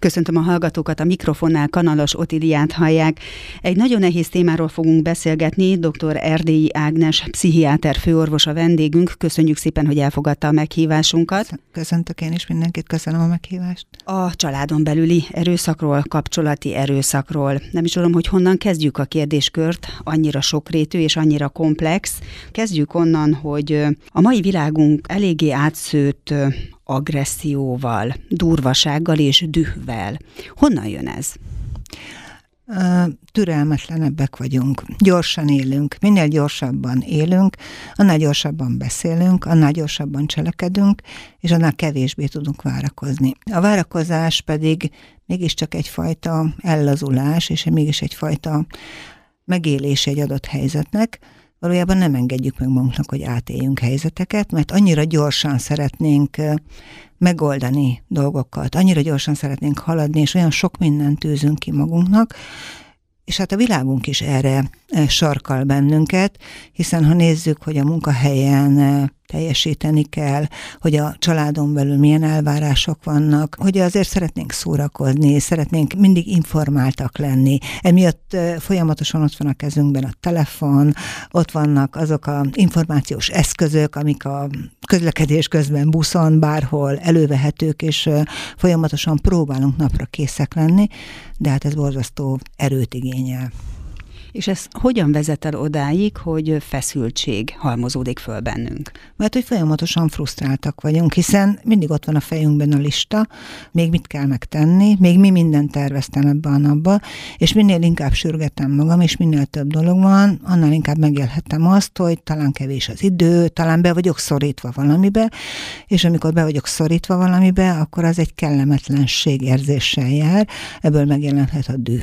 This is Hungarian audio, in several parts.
Köszöntöm a hallgatókat, a mikrofonnál Kanalas Otiliát hallják. Egy nagyon nehéz témáról fogunk beszélgetni, dr. Erdélyi Ágnes, pszichiáter főorvos a vendégünk. Köszönjük szépen, hogy elfogadta a meghívásunkat. Köszöntök én is mindenkit, köszönöm a meghívást. A családon belüli erőszakról, kapcsolati erőszakról. Nem is tudom, hogy honnan kezdjük a kérdéskört, annyira sokrétű és annyira komplex. Kezdjük onnan, hogy a mai világunk eléggé átszőtt agresszióval, durvasággal és dühvel. Honnan jön ez? türelmetlenebbek vagyunk, gyorsan élünk, minél gyorsabban élünk, annál gyorsabban beszélünk, annál gyorsabban cselekedünk, és annál kevésbé tudunk várakozni. A várakozás pedig mégiscsak egyfajta ellazulás, és mégis egyfajta megélés egy adott helyzetnek, valójában nem engedjük meg magunknak, hogy átéljünk helyzeteket, mert annyira gyorsan szeretnénk megoldani dolgokat, annyira gyorsan szeretnénk haladni, és olyan sok mindent tűzünk ki magunknak, és hát a világunk is erre sarkal bennünket, hiszen ha nézzük, hogy a munkahelyen teljesíteni kell, hogy a családon belül milyen elvárások vannak, hogy azért szeretnénk szórakozni, szeretnénk mindig informáltak lenni. Emiatt folyamatosan ott van a kezünkben a telefon, ott vannak azok a információs eszközök, amik a közlekedés közben buszon, bárhol elővehetők, és folyamatosan próbálunk napra készek lenni, de hát ez borzasztó erőt igényel. És ez hogyan vezet el odáig, hogy feszültség halmozódik föl bennünk? Mert hogy folyamatosan frusztráltak vagyunk, hiszen mindig ott van a fejünkben a lista, még mit kell megtenni, még mi mindent terveztem ebbe a napba, és minél inkább sürgetem magam, és minél több dolog van, annál inkább megélhetem azt, hogy talán kevés az idő, talán be vagyok szorítva valamibe, és amikor be vagyok szorítva valamibe, akkor az egy kellemetlenség érzéssel jár, ebből megjelenhet a dű.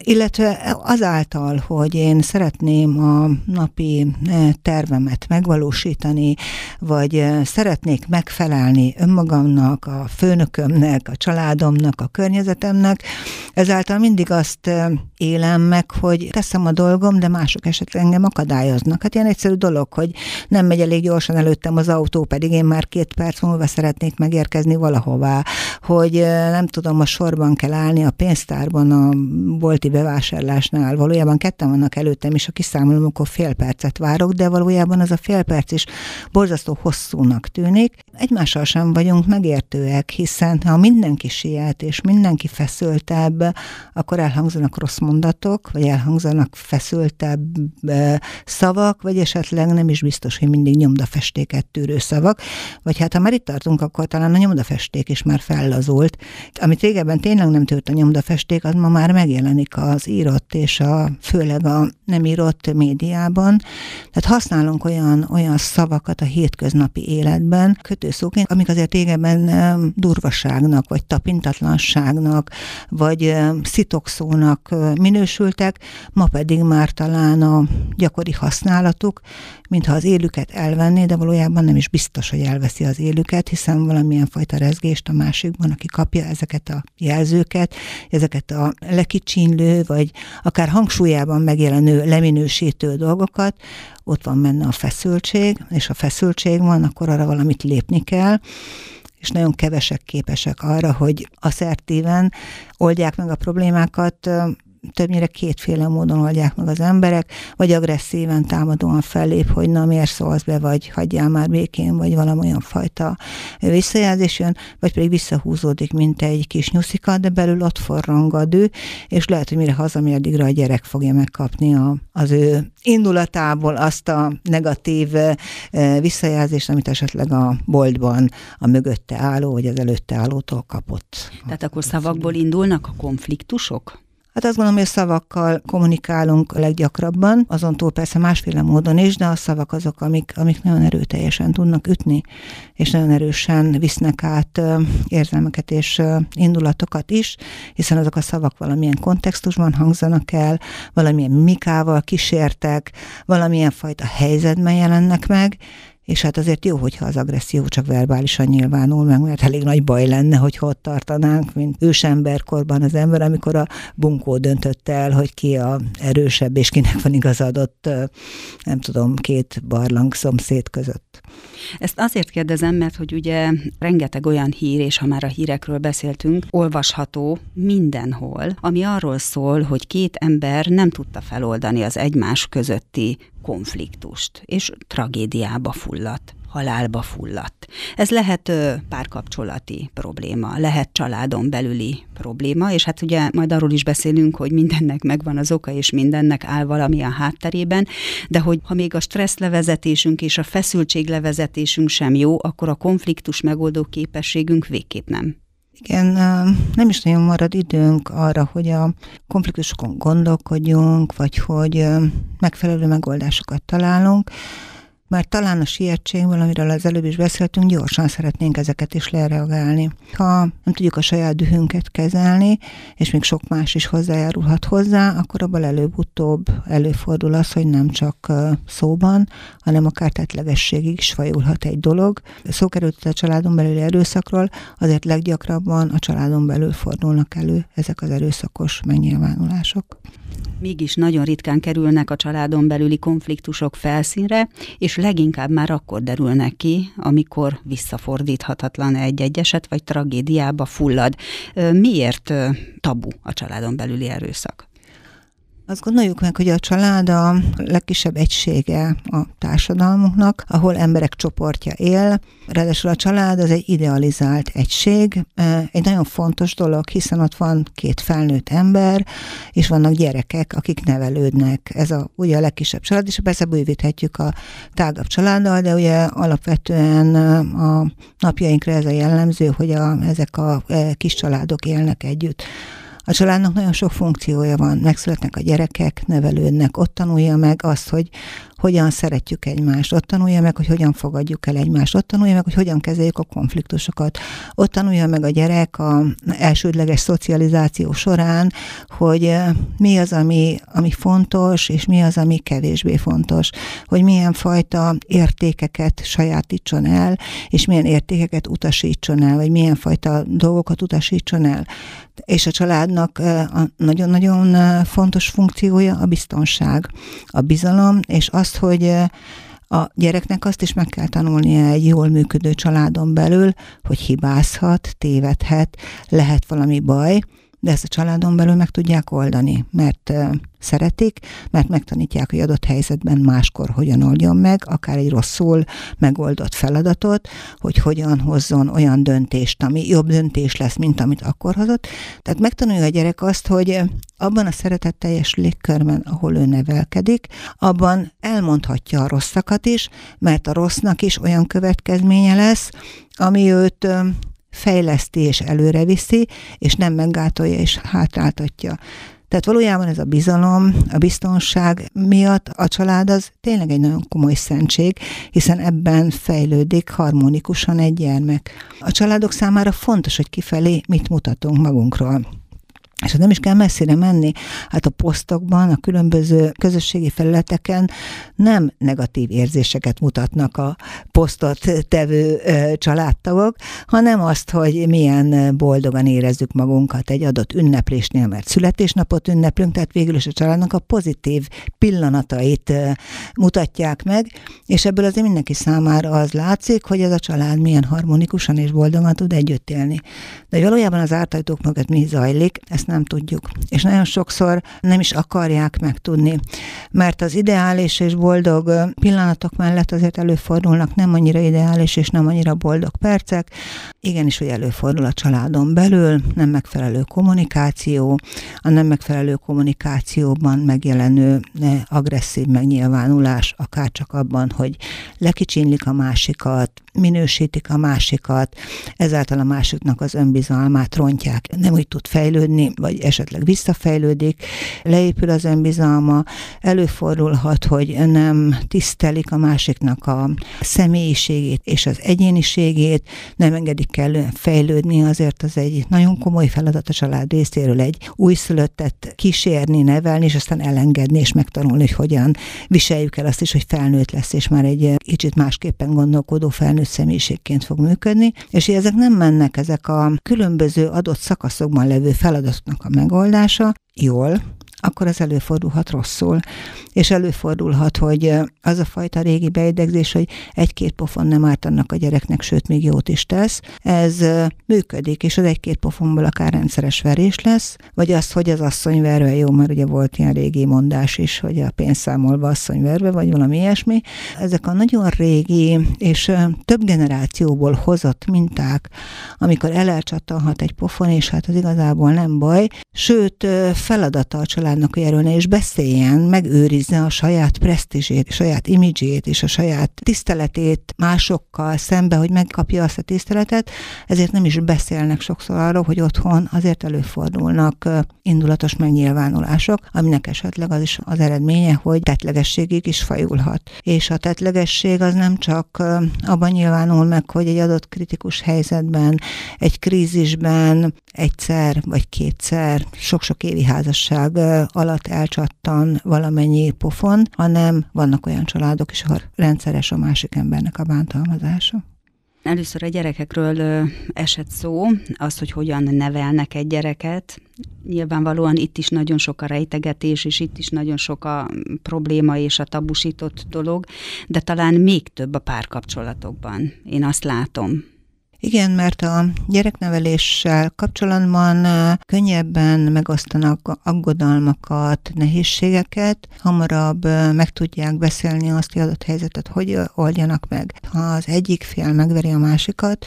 Illetve azáltal, azzal, hogy én szeretném a napi eh, tervemet megvalósítani, vagy eh, szeretnék megfelelni önmagamnak, a főnökömnek, a családomnak, a környezetemnek, ezáltal mindig azt élem meg, hogy teszem a dolgom, de mások esetleg engem akadályoznak. Hát ilyen egyszerű dolog, hogy nem megy elég gyorsan előttem az autó, pedig én már két perc múlva szeretnék megérkezni valahová, hogy nem tudom, a sorban kell állni a pénztárban a bolti bevásárlásnál, valójában ketten vannak előttem, és a kiszámolom, akkor fél percet várok, de valójában az a fél perc is borzasztó hosszúnak tűnik. Egymással sem vagyunk megértőek, hiszen ha mindenki siet, és mindenki feszültebb, akkor elhangzanak rossz mondatok, vagy elhangzanak feszültebb szavak, vagy esetleg nem is biztos, hogy mindig nyomdafestéket tűrő szavak, vagy hát ha már itt tartunk, akkor talán a nyomdafesték is már fellazult. Amit régebben tényleg nem tört a nyomdafesték, az ma már megjelenik az írott és a főleg a nem írott médiában. Tehát használunk olyan, olyan szavakat a hétköznapi életben, kötőszóként, amik azért régebben durvaságnak, vagy tapintatlanságnak, vagy szitokszónak minősültek, ma pedig már talán a gyakori használatuk, mintha az élüket elvenné, de valójában nem is biztos, hogy elveszi az élüket, hiszen valamilyen fajta rezgést a másikban, aki kapja ezeket a jelzőket, ezeket a lekicsinlő, vagy akár hangsúlyában megjelenő leminősítő dolgokat, ott van benne a feszültség, és ha feszültség van, akkor arra valamit lépni kell, és nagyon kevesek képesek arra, hogy asszertíven oldják meg a problémákat, többnyire kétféle módon oldják meg az emberek, vagy agresszíven támadóan fellép, hogy na miért szólsz be, vagy hagyjál már békén, vagy valamilyen fajta visszajelzés jön, vagy pedig visszahúzódik, mint egy kis nyuszika, de belül ott forrong a dű, és lehet, hogy mire hazamér, addigra a gyerek fogja megkapni a, az ő indulatából azt a negatív visszajelzést, amit esetleg a boltban a mögötte álló, vagy az előtte állótól kapott. Tehát akkor szavakból indulnak a konfliktusok? Hát azt gondolom, hogy a szavakkal kommunikálunk leggyakrabban, azon túl persze másféle módon is, de a szavak azok, amik, amik nagyon erőteljesen tudnak ütni, és nagyon erősen visznek át érzelmeket és indulatokat is, hiszen azok a szavak valamilyen kontextusban hangzanak el, valamilyen mimikával kísértek, valamilyen fajta helyzetben jelennek meg, és hát azért jó, hogyha az agresszió csak verbálisan nyilvánul meg, mert elég nagy baj lenne, hogy ott tartanánk, mint ősemberkorban az ember, amikor a bunkó döntött el, hogy ki a erősebb, és kinek van igazadott, nem tudom, két barlang szomszéd között. Ezt azért kérdezem, mert hogy ugye rengeteg olyan hír, és ha már a hírekről beszéltünk, olvasható mindenhol, ami arról szól, hogy két ember nem tudta feloldani az egymás közötti konfliktust, és tragédiába fulladt halálba fulladt. Ez lehet párkapcsolati probléma, lehet családon belüli probléma, és hát ugye majd arról is beszélünk, hogy mindennek megvan az oka, és mindennek áll valami a hátterében, de hogy ha még a stresszlevezetésünk és a feszültséglevezetésünk sem jó, akkor a konfliktus megoldó képességünk végképp nem. Igen, nem is nagyon marad időnk arra, hogy a konfliktusokon gondolkodjunk, vagy hogy megfelelő megoldásokat találunk mert talán a sietségből, amiről az előbb is beszéltünk, gyorsan szeretnénk ezeket is lereagálni. Ha nem tudjuk a saját dühünket kezelni, és még sok más is hozzájárulhat hozzá, akkor abban előbb-utóbb előfordul az, hogy nem csak szóban, hanem akár tetlegességig is fajulhat egy dolog. Szó került a családon belüli erőszakról, azért leggyakrabban a családon belül fordulnak elő ezek az erőszakos megnyilvánulások mégis nagyon ritkán kerülnek a családon belüli konfliktusok felszínre, és leginkább már akkor derülnek ki, amikor visszafordíthatatlan egy-egy eset, vagy tragédiába fullad. Miért tabu a családon belüli erőszak? Azt gondoljuk meg, hogy a család a legkisebb egysége a társadalmunknak, ahol emberek csoportja él. Ráadásul a család az egy idealizált egység, egy nagyon fontos dolog, hiszen ott van két felnőtt ember, és vannak gyerekek, akik nevelődnek. Ez a, ugye a legkisebb család, és persze bővíthetjük a tágabb családdal, de ugye alapvetően a napjainkra ez a jellemző, hogy a, ezek a kis családok élnek együtt. A családnak nagyon sok funkciója van, megszületnek a gyerekek, nevelődnek, ott tanulja meg azt, hogy hogyan szeretjük egymást, ott tanulja meg, hogy hogyan fogadjuk el egymást, ott tanulja meg, hogy hogyan kezeljük a konfliktusokat, ott tanulja meg a gyerek a elsődleges szocializáció során, hogy eh, mi az, ami, ami fontos, és mi az, ami kevésbé fontos, hogy milyen fajta értékeket sajátítson el, és milyen értékeket utasítson el, vagy milyen fajta dolgokat utasítson el. És a családnak eh, a nagyon-nagyon eh, fontos funkciója a biztonság, a bizalom, és az, azt, hogy a gyereknek azt is meg kell tanulnia egy jól működő családon belül, hogy hibázhat, tévedhet, lehet valami baj, de ezt a családon belül meg tudják oldani, mert szeretik, mert megtanítják, hogy adott helyzetben máskor hogyan oldjon meg, akár egy rosszul megoldott feladatot, hogy hogyan hozzon olyan döntést, ami jobb döntés lesz, mint amit akkor hozott. Tehát megtanulja a gyerek azt, hogy abban a szeretetteljes légkörben, ahol ő nevelkedik, abban elmondhatja a rosszakat is, mert a rossznak is olyan következménye lesz, ami őt fejleszti és előre viszi, és nem meggátolja és hátráltatja. Tehát valójában ez a bizalom, a biztonság miatt a család az tényleg egy nagyon komoly szentség, hiszen ebben fejlődik harmonikusan egy gyermek. A családok számára fontos, hogy kifelé mit mutatunk magunkról. És hát nem is kell messzire menni. Hát a posztokban, a különböző közösségi felületeken nem negatív érzéseket mutatnak a posztot tevő családtagok, hanem azt, hogy milyen boldogan érezzük magunkat egy adott ünneplésnél, mert születésnapot ünneplünk, tehát végül is a családnak a pozitív pillanatait mutatják meg, és ebből azért mindenki számára az látszik, hogy ez a család milyen harmonikusan és boldogan tud együtt élni. De valójában az ártajtók mögött mi zajlik, ezt nem tudjuk. És nagyon sokszor nem is akarják megtudni, mert az ideális és boldog pillanatok mellett azért előfordulnak nem annyira ideális és nem annyira boldog percek. Igenis, hogy előfordul a családon belül, nem megfelelő kommunikáció, a nem megfelelő kommunikációban megjelenő agresszív megnyilvánulás, akár csak abban, hogy lekicsinlik a másikat, minősítik a másikat, ezáltal a másiknak az önbizalmát rontják, nem úgy tud fejlődni, vagy esetleg visszafejlődik, leépül az önbizalma, előfordulhat, hogy nem tisztelik a másiknak a személyiségét és az egyéniségét, nem engedik kellően fejlődni, azért az egy nagyon komoly feladat a család részéről egy újszülöttet kísérni, nevelni, és aztán elengedni és megtanulni, hogy hogyan viseljük el azt is, hogy felnőtt lesz, és már egy kicsit másképpen gondolkodó felnőtt személyiségként fog működni, és ezek nem mennek, ezek a különböző adott szakaszokban levő feladatoknak a megoldása. Jól, akkor az előfordulhat rosszul. És előfordulhat, hogy az a fajta régi beidegzés, hogy egy-két pofon nem árt annak a gyereknek, sőt, még jót is tesz, ez működik, és az egy-két pofonból akár rendszeres verés lesz, vagy az, hogy az asszony verve jó, mert ugye volt ilyen régi mondás is, hogy a pénzszámolva asszony verve, vagy valami ilyesmi. Ezek a nagyon régi és több generációból hozott minták, amikor elelcsattanhat egy pofon, és hát az igazából nem baj, sőt, feladata a család családnak, erről ne is beszéljen, megőrizze a saját presztízsét, saját imidzsét és a saját tiszteletét másokkal szembe, hogy megkapja azt a tiszteletet, ezért nem is beszélnek sokszor arról, hogy otthon azért előfordulnak indulatos megnyilvánulások, aminek esetleg az is az eredménye, hogy tetlegességig is fajulhat. És a tetlegesség az nem csak abban nyilvánul meg, hogy egy adott kritikus helyzetben, egy krízisben egyszer vagy kétszer, sok-sok évi házasság alatt elcsattan valamennyi pofon, hanem vannak olyan családok is, ahol rendszeres a másik embernek a bántalmazása. Először a gyerekekről esett szó, az, hogy hogyan nevelnek egy gyereket. Nyilvánvalóan itt is nagyon sok a rejtegetés, és itt is nagyon sok a probléma és a tabusított dolog, de talán még több a párkapcsolatokban. Én azt látom. Igen, mert a gyerekneveléssel kapcsolatban könnyebben megosztanak aggodalmakat, nehézségeket, hamarabb meg tudják beszélni azt a adott helyzetet, hogy oldjanak meg. Ha az egyik fél megveri a másikat,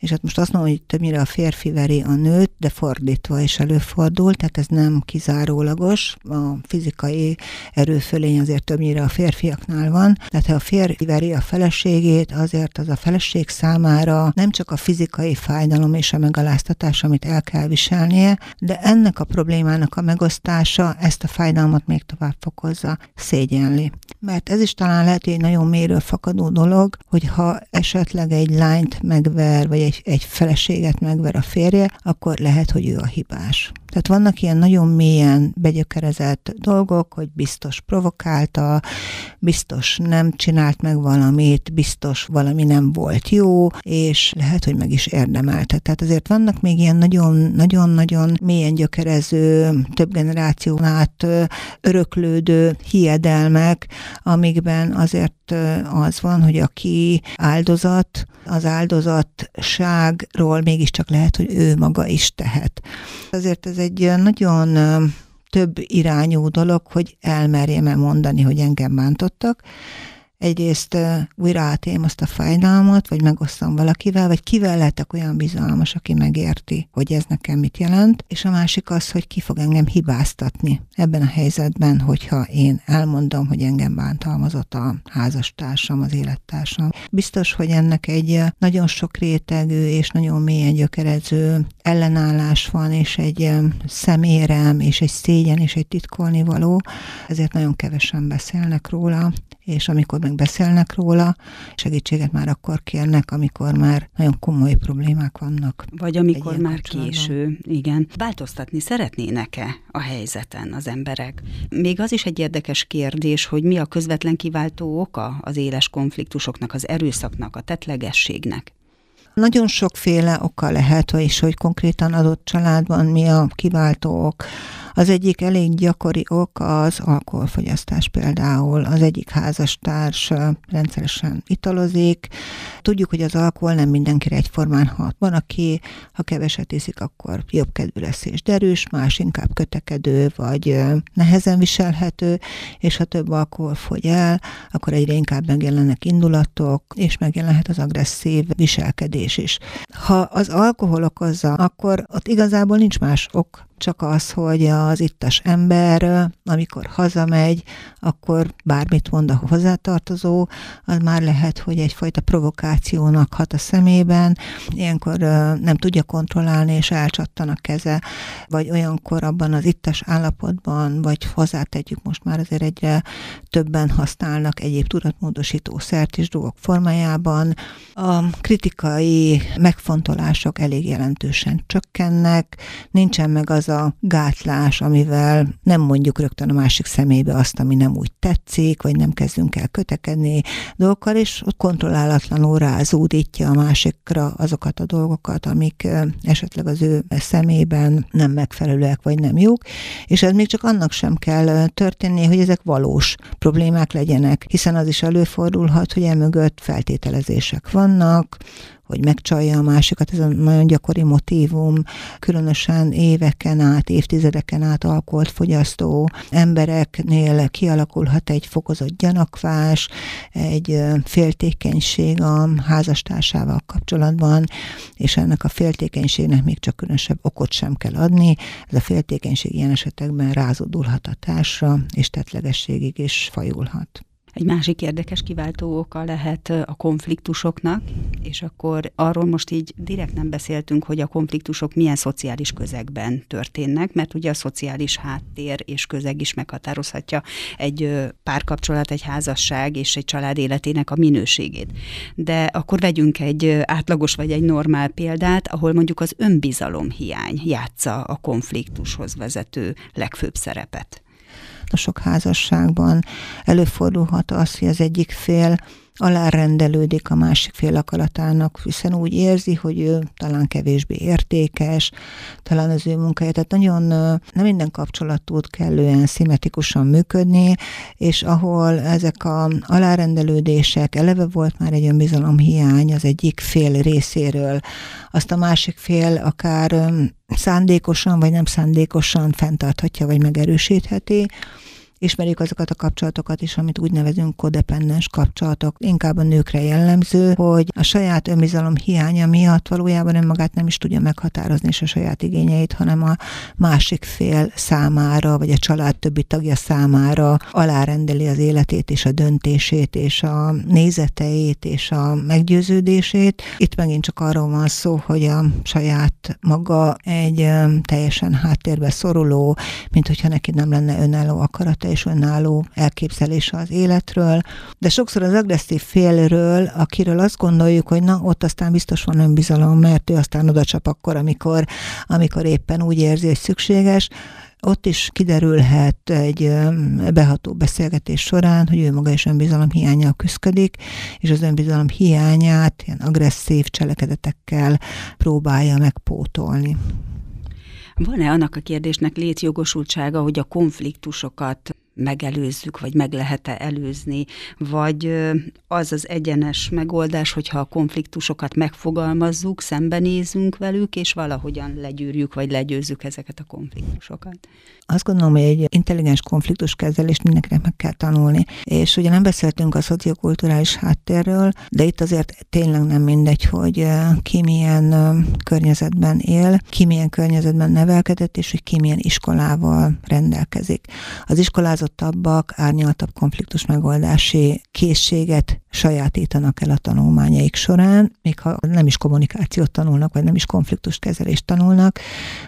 és hát most azt mondom, hogy többnyire a férfi veri a nőt, de fordítva is előfordul, tehát ez nem kizárólagos. A fizikai erőfölény azért többnyire a férfiaknál van, tehát ha a férfi veri a feleségét, azért az a feleség számára nem csak a fizikai fájdalom és a megaláztatás, amit el kell viselnie, de ennek a problémának a megosztása ezt a fájdalmat még tovább fokozza, szégyenli. Mert ez is talán lehet egy nagyon méről fakadó dolog, hogy ha esetleg egy lányt megver, vagy egy egy, egy feleséget megver a férje, akkor lehet, hogy ő a hibás. Tehát vannak ilyen nagyon mélyen begyökerezett dolgok, hogy biztos provokálta, biztos nem csinált meg valamit, biztos valami nem volt jó, és lehet, hogy meg is érdemelte. Tehát azért vannak még ilyen nagyon-nagyon mélyen gyökerező, több generáción át öröklődő hiedelmek, amikben azért az van, hogy aki áldozat, az áldozatságról mégiscsak lehet, hogy ő maga is tehet. Azért ez egy nagyon több irányú dolog, hogy elmerjem-e mondani, hogy engem bántottak, egyrészt újra átéljem azt a fájdalmat, vagy megosztom valakivel, vagy kivel lehetek olyan bizalmas, aki megérti, hogy ez nekem mit jelent, és a másik az, hogy ki fog engem hibáztatni ebben a helyzetben, hogyha én elmondom, hogy engem bántalmazott a házastársam, az élettársam. Biztos, hogy ennek egy nagyon sok rétegű és nagyon mélyen gyökerező ellenállás van, és egy szemérem, és egy szégyen, és egy titkolni való, ezért nagyon kevesen beszélnek róla, és amikor meg beszélnek róla, segítséget már akkor kérnek, amikor már nagyon komoly problémák vannak. Vagy amikor már késő, igen. Változtatni szeretnének-e a helyzeten az emberek? Még az is egy érdekes kérdés, hogy mi a közvetlen kiváltó oka az éles konfliktusoknak, az erőszaknak, a tetlegességnek? Nagyon sokféle oka lehet, és hogy konkrétan adott családban mi a kiváltó ok. Az egyik elég gyakori ok az alkoholfogyasztás például. Az egyik házastárs rendszeresen italozik. Tudjuk, hogy az alkohol nem mindenkire egyformán hat. Van, aki, ha keveset iszik, akkor jobb kedvű lesz és derűs, más inkább kötekedő, vagy nehezen viselhető, és ha több alkohol fogy el, akkor egyre inkább megjelennek indulatok, és megjelenhet az agresszív viselkedés is. Ha az alkohol okozza, akkor ott igazából nincs más ok, csak az, hogy az ittas ember, amikor hazamegy, akkor bármit mond a hozzátartozó, az már lehet, hogy egyfajta provokációnak hat a szemében, ilyenkor nem tudja kontrollálni, és elcsattan a keze, vagy olyankor abban az ittas állapotban, vagy hozzátegyük most már azért egyre többen használnak egyéb tudatmódosító szert is dolgok formájában. A kritikai megfontolások elég jelentősen csökkennek, nincsen meg az a gátlás, amivel nem mondjuk rögtön a másik szemébe azt, ami nem úgy tetszik, vagy nem kezdünk el kötekedni dolgokkal, és ott kontrollálatlanul rázúdítja a másikra azokat a dolgokat, amik esetleg az ő szemében nem megfelelőek, vagy nem jók, és ez még csak annak sem kell történni, hogy ezek valós problémák legyenek, hiszen az is előfordulhat, hogy emögött feltételezések vannak, hogy megcsalja a másikat, ez a nagyon gyakori motívum, különösen éveken át, évtizedeken át alkoholt fogyasztó embereknél kialakulhat egy fokozott gyanakvás, egy féltékenység a házastársával kapcsolatban, és ennek a féltékenységnek még csak különösebb okot sem kell adni. Ez a féltékenység ilyen esetekben rázódulhat a társra, és tetlegességig is fajulhat. Egy másik érdekes kiváltó oka lehet a konfliktusoknak, és akkor arról most így direkt nem beszéltünk, hogy a konfliktusok milyen szociális közegben történnek, mert ugye a szociális háttér és közeg is meghatározhatja egy párkapcsolat, egy házasság és egy család életének a minőségét. De akkor vegyünk egy átlagos vagy egy normál példát, ahol mondjuk az önbizalom hiány játsza a konfliktushoz vezető legfőbb szerepet sok házasságban. Előfordulhat az, hogy az egyik fél alárendelődik a másik fél akaratának, hiszen úgy érzi, hogy ő talán kevésbé értékes, talán az ő munkája, tehát nagyon nem minden kapcsolat tud kellően szimmetrikusan működni, és ahol ezek a alárendelődések, eleve volt már egy önbizalom hiány az egyik fél részéről, azt a másik fél akár szándékosan vagy nem szándékosan fenntarthatja vagy megerősítheti, Ismerjük azokat a kapcsolatokat is, amit úgy nevezünk kodependens kapcsolatok, inkább a nőkre jellemző, hogy a saját önbizalom hiánya miatt valójában önmagát nem is tudja meghatározni és a saját igényeit, hanem a másik fél számára, vagy a család többi tagja számára alárendeli az életét és a döntését és a nézeteit és a meggyőződését. Itt megint csak arról van szó, hogy a saját maga egy teljesen háttérbe szoruló, mint hogyha neki nem lenne önálló akarata és önálló elképzelése az életről, de sokszor az agresszív félről, akiről azt gondoljuk, hogy na, ott aztán biztos van önbizalom, mert ő aztán oda csap akkor, amikor, amikor éppen úgy érzi, hogy szükséges, ott is kiderülhet egy beható beszélgetés során, hogy ő maga is önbizalom hiányjal küzdik, és az önbizalom hiányát ilyen agresszív cselekedetekkel próbálja megpótolni. Van-e annak a kérdésnek létjogosultsága, hogy a konfliktusokat megelőzzük, vagy meg lehet-e előzni, vagy az az egyenes megoldás, hogyha a konfliktusokat megfogalmazzuk, szembenézünk velük, és valahogyan legyűrjük, vagy legyőzzük ezeket a konfliktusokat. Azt gondolom, hogy egy intelligens konfliktuskezelést mindenkinek meg kell tanulni. És ugye nem beszéltünk a szociokulturális háttérről, de itt azért tényleg nem mindegy, hogy ki milyen környezetben él, ki milyen környezetben nevelkedett, és hogy ki milyen iskolával rendelkezik. Az iskolázottabbak árnyaltabb konfliktus megoldási készséget sajátítanak el a tanulmányaik során, még ha nem is kommunikációt tanulnak, vagy nem is konfliktuskezelést tanulnak,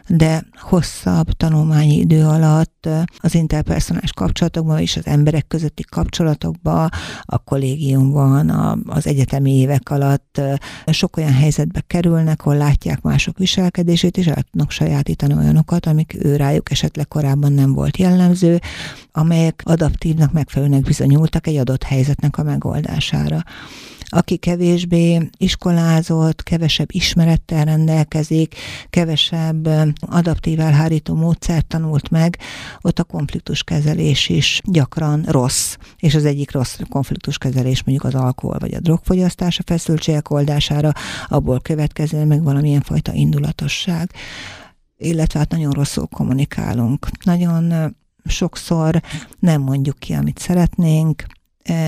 de hosszabb tanulmányi idő alatt az interpersonális kapcsolatokban és az emberek közötti kapcsolatokban, a kollégiumban, a, az egyetemi évek alatt sok olyan helyzetbe kerülnek, ahol látják mások viselkedését, és el tudnak sajátítani olyanokat, amik ő rájuk esetleg korábban nem volt jellemző, amelyek adaptívnak, megfelelőnek bizonyultak egy adott helyzetnek a megoldására aki kevésbé iskolázott, kevesebb ismerettel rendelkezik, kevesebb adaptív elhárító módszert tanult meg, ott a konfliktuskezelés is gyakran rossz. És az egyik rossz konfliktuskezelés mondjuk az alkohol vagy a drogfogyasztás a feszültségek oldására, abból következően meg valamilyen fajta indulatosság illetve hát nagyon rosszul kommunikálunk. Nagyon sokszor nem mondjuk ki, amit szeretnénk,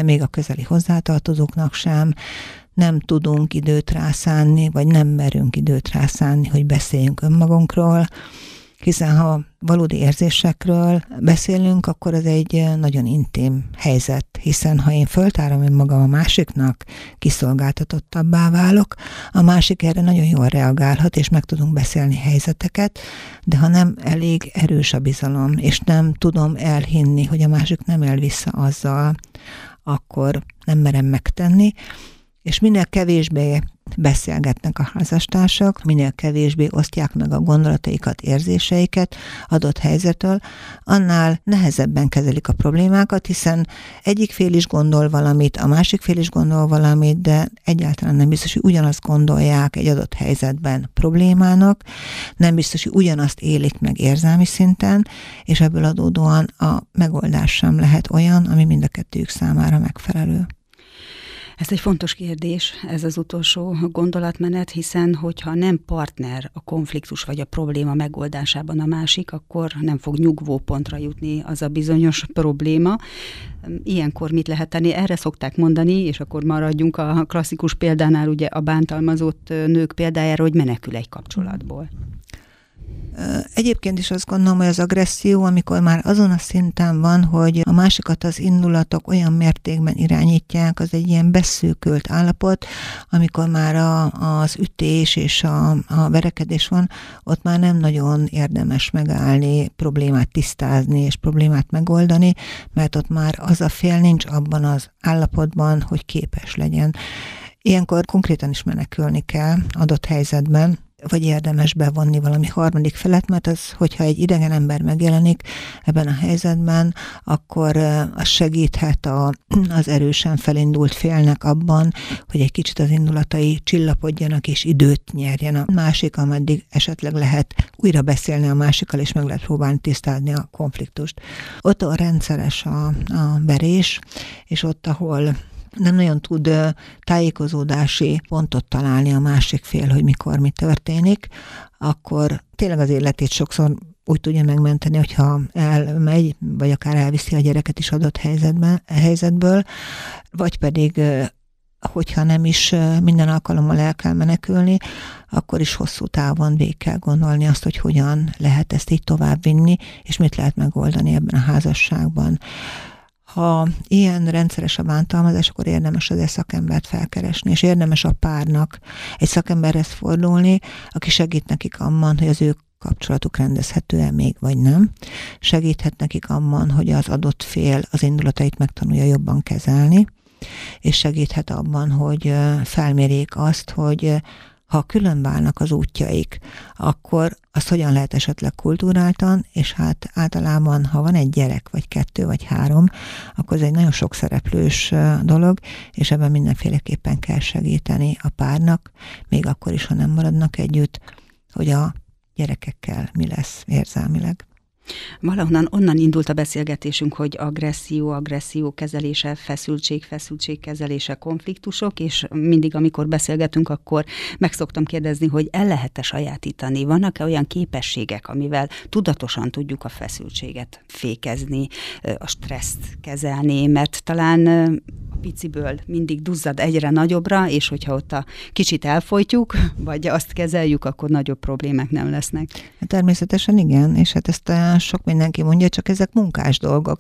még a közeli hozzátartozóknak sem, nem tudunk időt rászánni, vagy nem merünk időt rászánni, hogy beszéljünk önmagunkról, hiszen ha valódi érzésekről beszélünk, akkor ez egy nagyon intim helyzet, hiszen ha én föltárom önmagam a másiknak, kiszolgáltatottabbá válok, a másik erre nagyon jól reagálhat, és meg tudunk beszélni helyzeteket, de ha nem elég erős a bizalom, és nem tudom elhinni, hogy a másik nem el vissza azzal, akkor nem merem megtenni, és minél kevésbé beszélgetnek a házastársak, minél kevésbé osztják meg a gondolataikat, érzéseiket adott helyzetől, annál nehezebben kezelik a problémákat, hiszen egyik fél is gondol valamit, a másik fél is gondol valamit, de egyáltalán nem biztos, hogy ugyanazt gondolják egy adott helyzetben problémának, nem biztos, hogy ugyanazt élik meg érzelmi szinten, és ebből adódóan a megoldás sem lehet olyan, ami mind a kettőjük számára megfelelő. Ez egy fontos kérdés, ez az utolsó gondolatmenet, hiszen hogyha nem partner a konfliktus vagy a probléma megoldásában a másik, akkor nem fog nyugvó pontra jutni az a bizonyos probléma. Ilyenkor mit lehet tenni? Erre szokták mondani, és akkor maradjunk a klasszikus példánál, ugye a bántalmazott nők példájára, hogy menekül egy kapcsolatból. Egyébként is azt gondolom, hogy az agresszió, amikor már azon a szinten van, hogy a másikat az indulatok olyan mértékben irányítják, az egy ilyen beszűkült állapot, amikor már a, az ütés és a, a verekedés van, ott már nem nagyon érdemes megállni, problémát tisztázni és problémát megoldani, mert ott már az a fél nincs abban az állapotban, hogy képes legyen. Ilyenkor konkrétan is menekülni kell adott helyzetben, vagy érdemes bevonni valami harmadik felet, mert az, hogyha egy idegen ember megjelenik ebben a helyzetben, akkor az segíthet a, az erősen felindult félnek abban, hogy egy kicsit az indulatai csillapodjanak és időt nyerjen a másik, ameddig esetleg lehet újra beszélni a másikkal, és meg lehet próbálni tisztázni a konfliktust. Ott a rendszeres a, a verés, és ott, ahol nem nagyon tud tájékozódási pontot találni a másik fél, hogy mikor mi történik, akkor tényleg az életét sokszor úgy tudja megmenteni, hogyha elmegy, vagy akár elviszi a gyereket is adott helyzetben, helyzetből, vagy pedig hogyha nem is minden alkalommal el kell menekülni, akkor is hosszú távon végig kell gondolni azt, hogy hogyan lehet ezt így továbbvinni, és mit lehet megoldani ebben a házasságban. Ha ilyen rendszeres a bántalmazás, akkor érdemes az szakembert felkeresni, és érdemes a párnak egy szakemberhez fordulni, aki segít nekik abban, hogy az ő kapcsolatuk rendezhető-e még, vagy nem. Segíthet nekik abban, hogy az adott fél az indulatait megtanulja jobban kezelni, és segíthet abban, hogy felmérjék azt, hogy ha különválnak az útjaik, akkor azt hogyan lehet esetleg kultúráltan, és hát általában, ha van egy gyerek, vagy kettő, vagy három, akkor ez egy nagyon sok szereplős dolog, és ebben mindenféleképpen kell segíteni a párnak, még akkor is, ha nem maradnak együtt, hogy a gyerekekkel mi lesz érzelmileg. Valahonnan onnan indult a beszélgetésünk, hogy agresszió, agresszió kezelése, feszültség, feszültség kezelése, konfliktusok, és mindig, amikor beszélgetünk, akkor meg szoktam kérdezni, hogy el lehet-e sajátítani, vannak-e olyan képességek, amivel tudatosan tudjuk a feszültséget fékezni, a stresszt kezelni, mert talán a piciből mindig duzzad egyre nagyobbra, és hogyha ott a kicsit elfolytjuk, vagy azt kezeljük, akkor nagyobb problémák nem lesznek. Természetesen igen, és hát ezt a sok mindenki mondja, csak ezek munkás dolgok.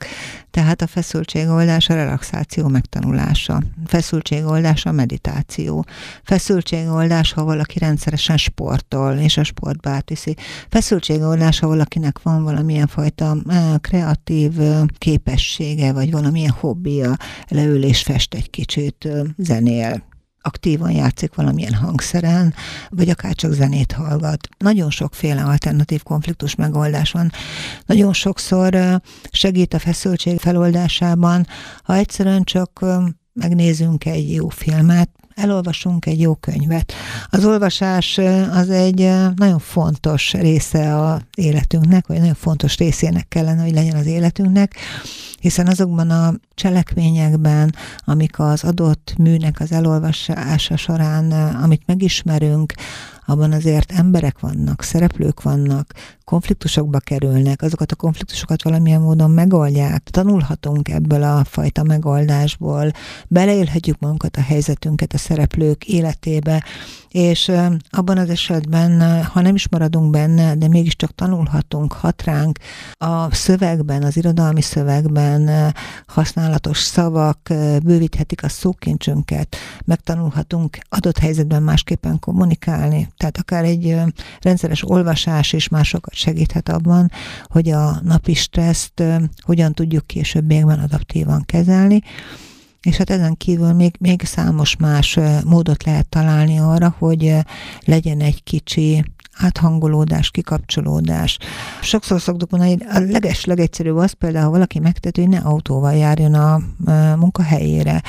Tehát a feszültségoldás a relaxáció megtanulása, feszültségoldás a meditáció, feszültségoldás, ha valaki rendszeresen sportol, és a sportba átviszi, feszültségoldás, ha valakinek van valamilyen fajta eh, kreatív eh, képessége, vagy valamilyen hobbija, leül és fest egy kicsit, eh, zenél, aktívan játszik valamilyen hangszeren, vagy akár csak zenét hallgat. Nagyon sokféle alternatív konfliktus megoldás van. Nagyon sokszor segít a feszültség feloldásában, ha egyszerűen csak megnézünk egy jó filmet, elolvasunk egy jó könyvet. Az olvasás az egy nagyon fontos része a életünknek, vagy nagyon fontos részének kellene, hogy legyen az életünknek, hiszen azokban a cselekményekben, amik az adott műnek az elolvasása során, amit megismerünk, abban azért emberek vannak, szereplők vannak, konfliktusokba kerülnek, azokat a konfliktusokat valamilyen módon megoldják. Tanulhatunk ebből a fajta megoldásból, beleélhetjük magunkat a helyzetünket a szereplők életébe, és abban az esetben, ha nem is maradunk benne, de mégiscsak tanulhatunk, hat ránk a szövegben, az irodalmi szövegben használatos szavak bővíthetik a szókincsünket, megtanulhatunk adott helyzetben másképpen kommunikálni. Tehát akár egy rendszeres olvasás is másokat segíthet abban, hogy a napi stresszt hogyan tudjuk későbbiekben adaptívan kezelni. És hát ezen kívül még, még számos más módot lehet találni arra, hogy legyen egy kicsi áthangolódás, kikapcsolódás. Sokszor szoktuk mondani, hogy a leges, legegyszerűbb az például, ha valaki megtető, hogy ne autóval járjon a munkahelyére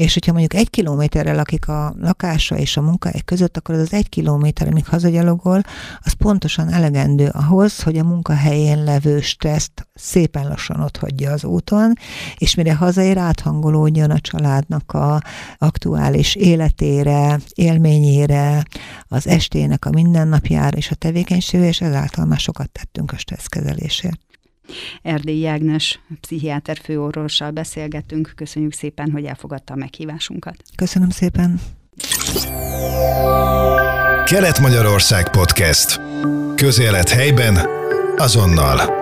és hogyha mondjuk egy kilométerrel lakik a lakása és a munkahely között, akkor az az egy kilométer, amíg hazagyalogol, az pontosan elegendő ahhoz, hogy a munkahelyén levő stresszt szépen lassan ott az úton, és mire hazaér, áthangolódjon a családnak a aktuális életére, élményére, az estének a mindennapjára és a tevékenységére, és ezáltal már sokat tettünk a stresszkezelésért. Erdély Jágnes pszichiáter főorvossal beszélgetünk. Köszönjük szépen, hogy elfogadta a meghívásunkat. Köszönöm szépen. Kelet-Magyarország Podcast. Közélet helyben, azonnal.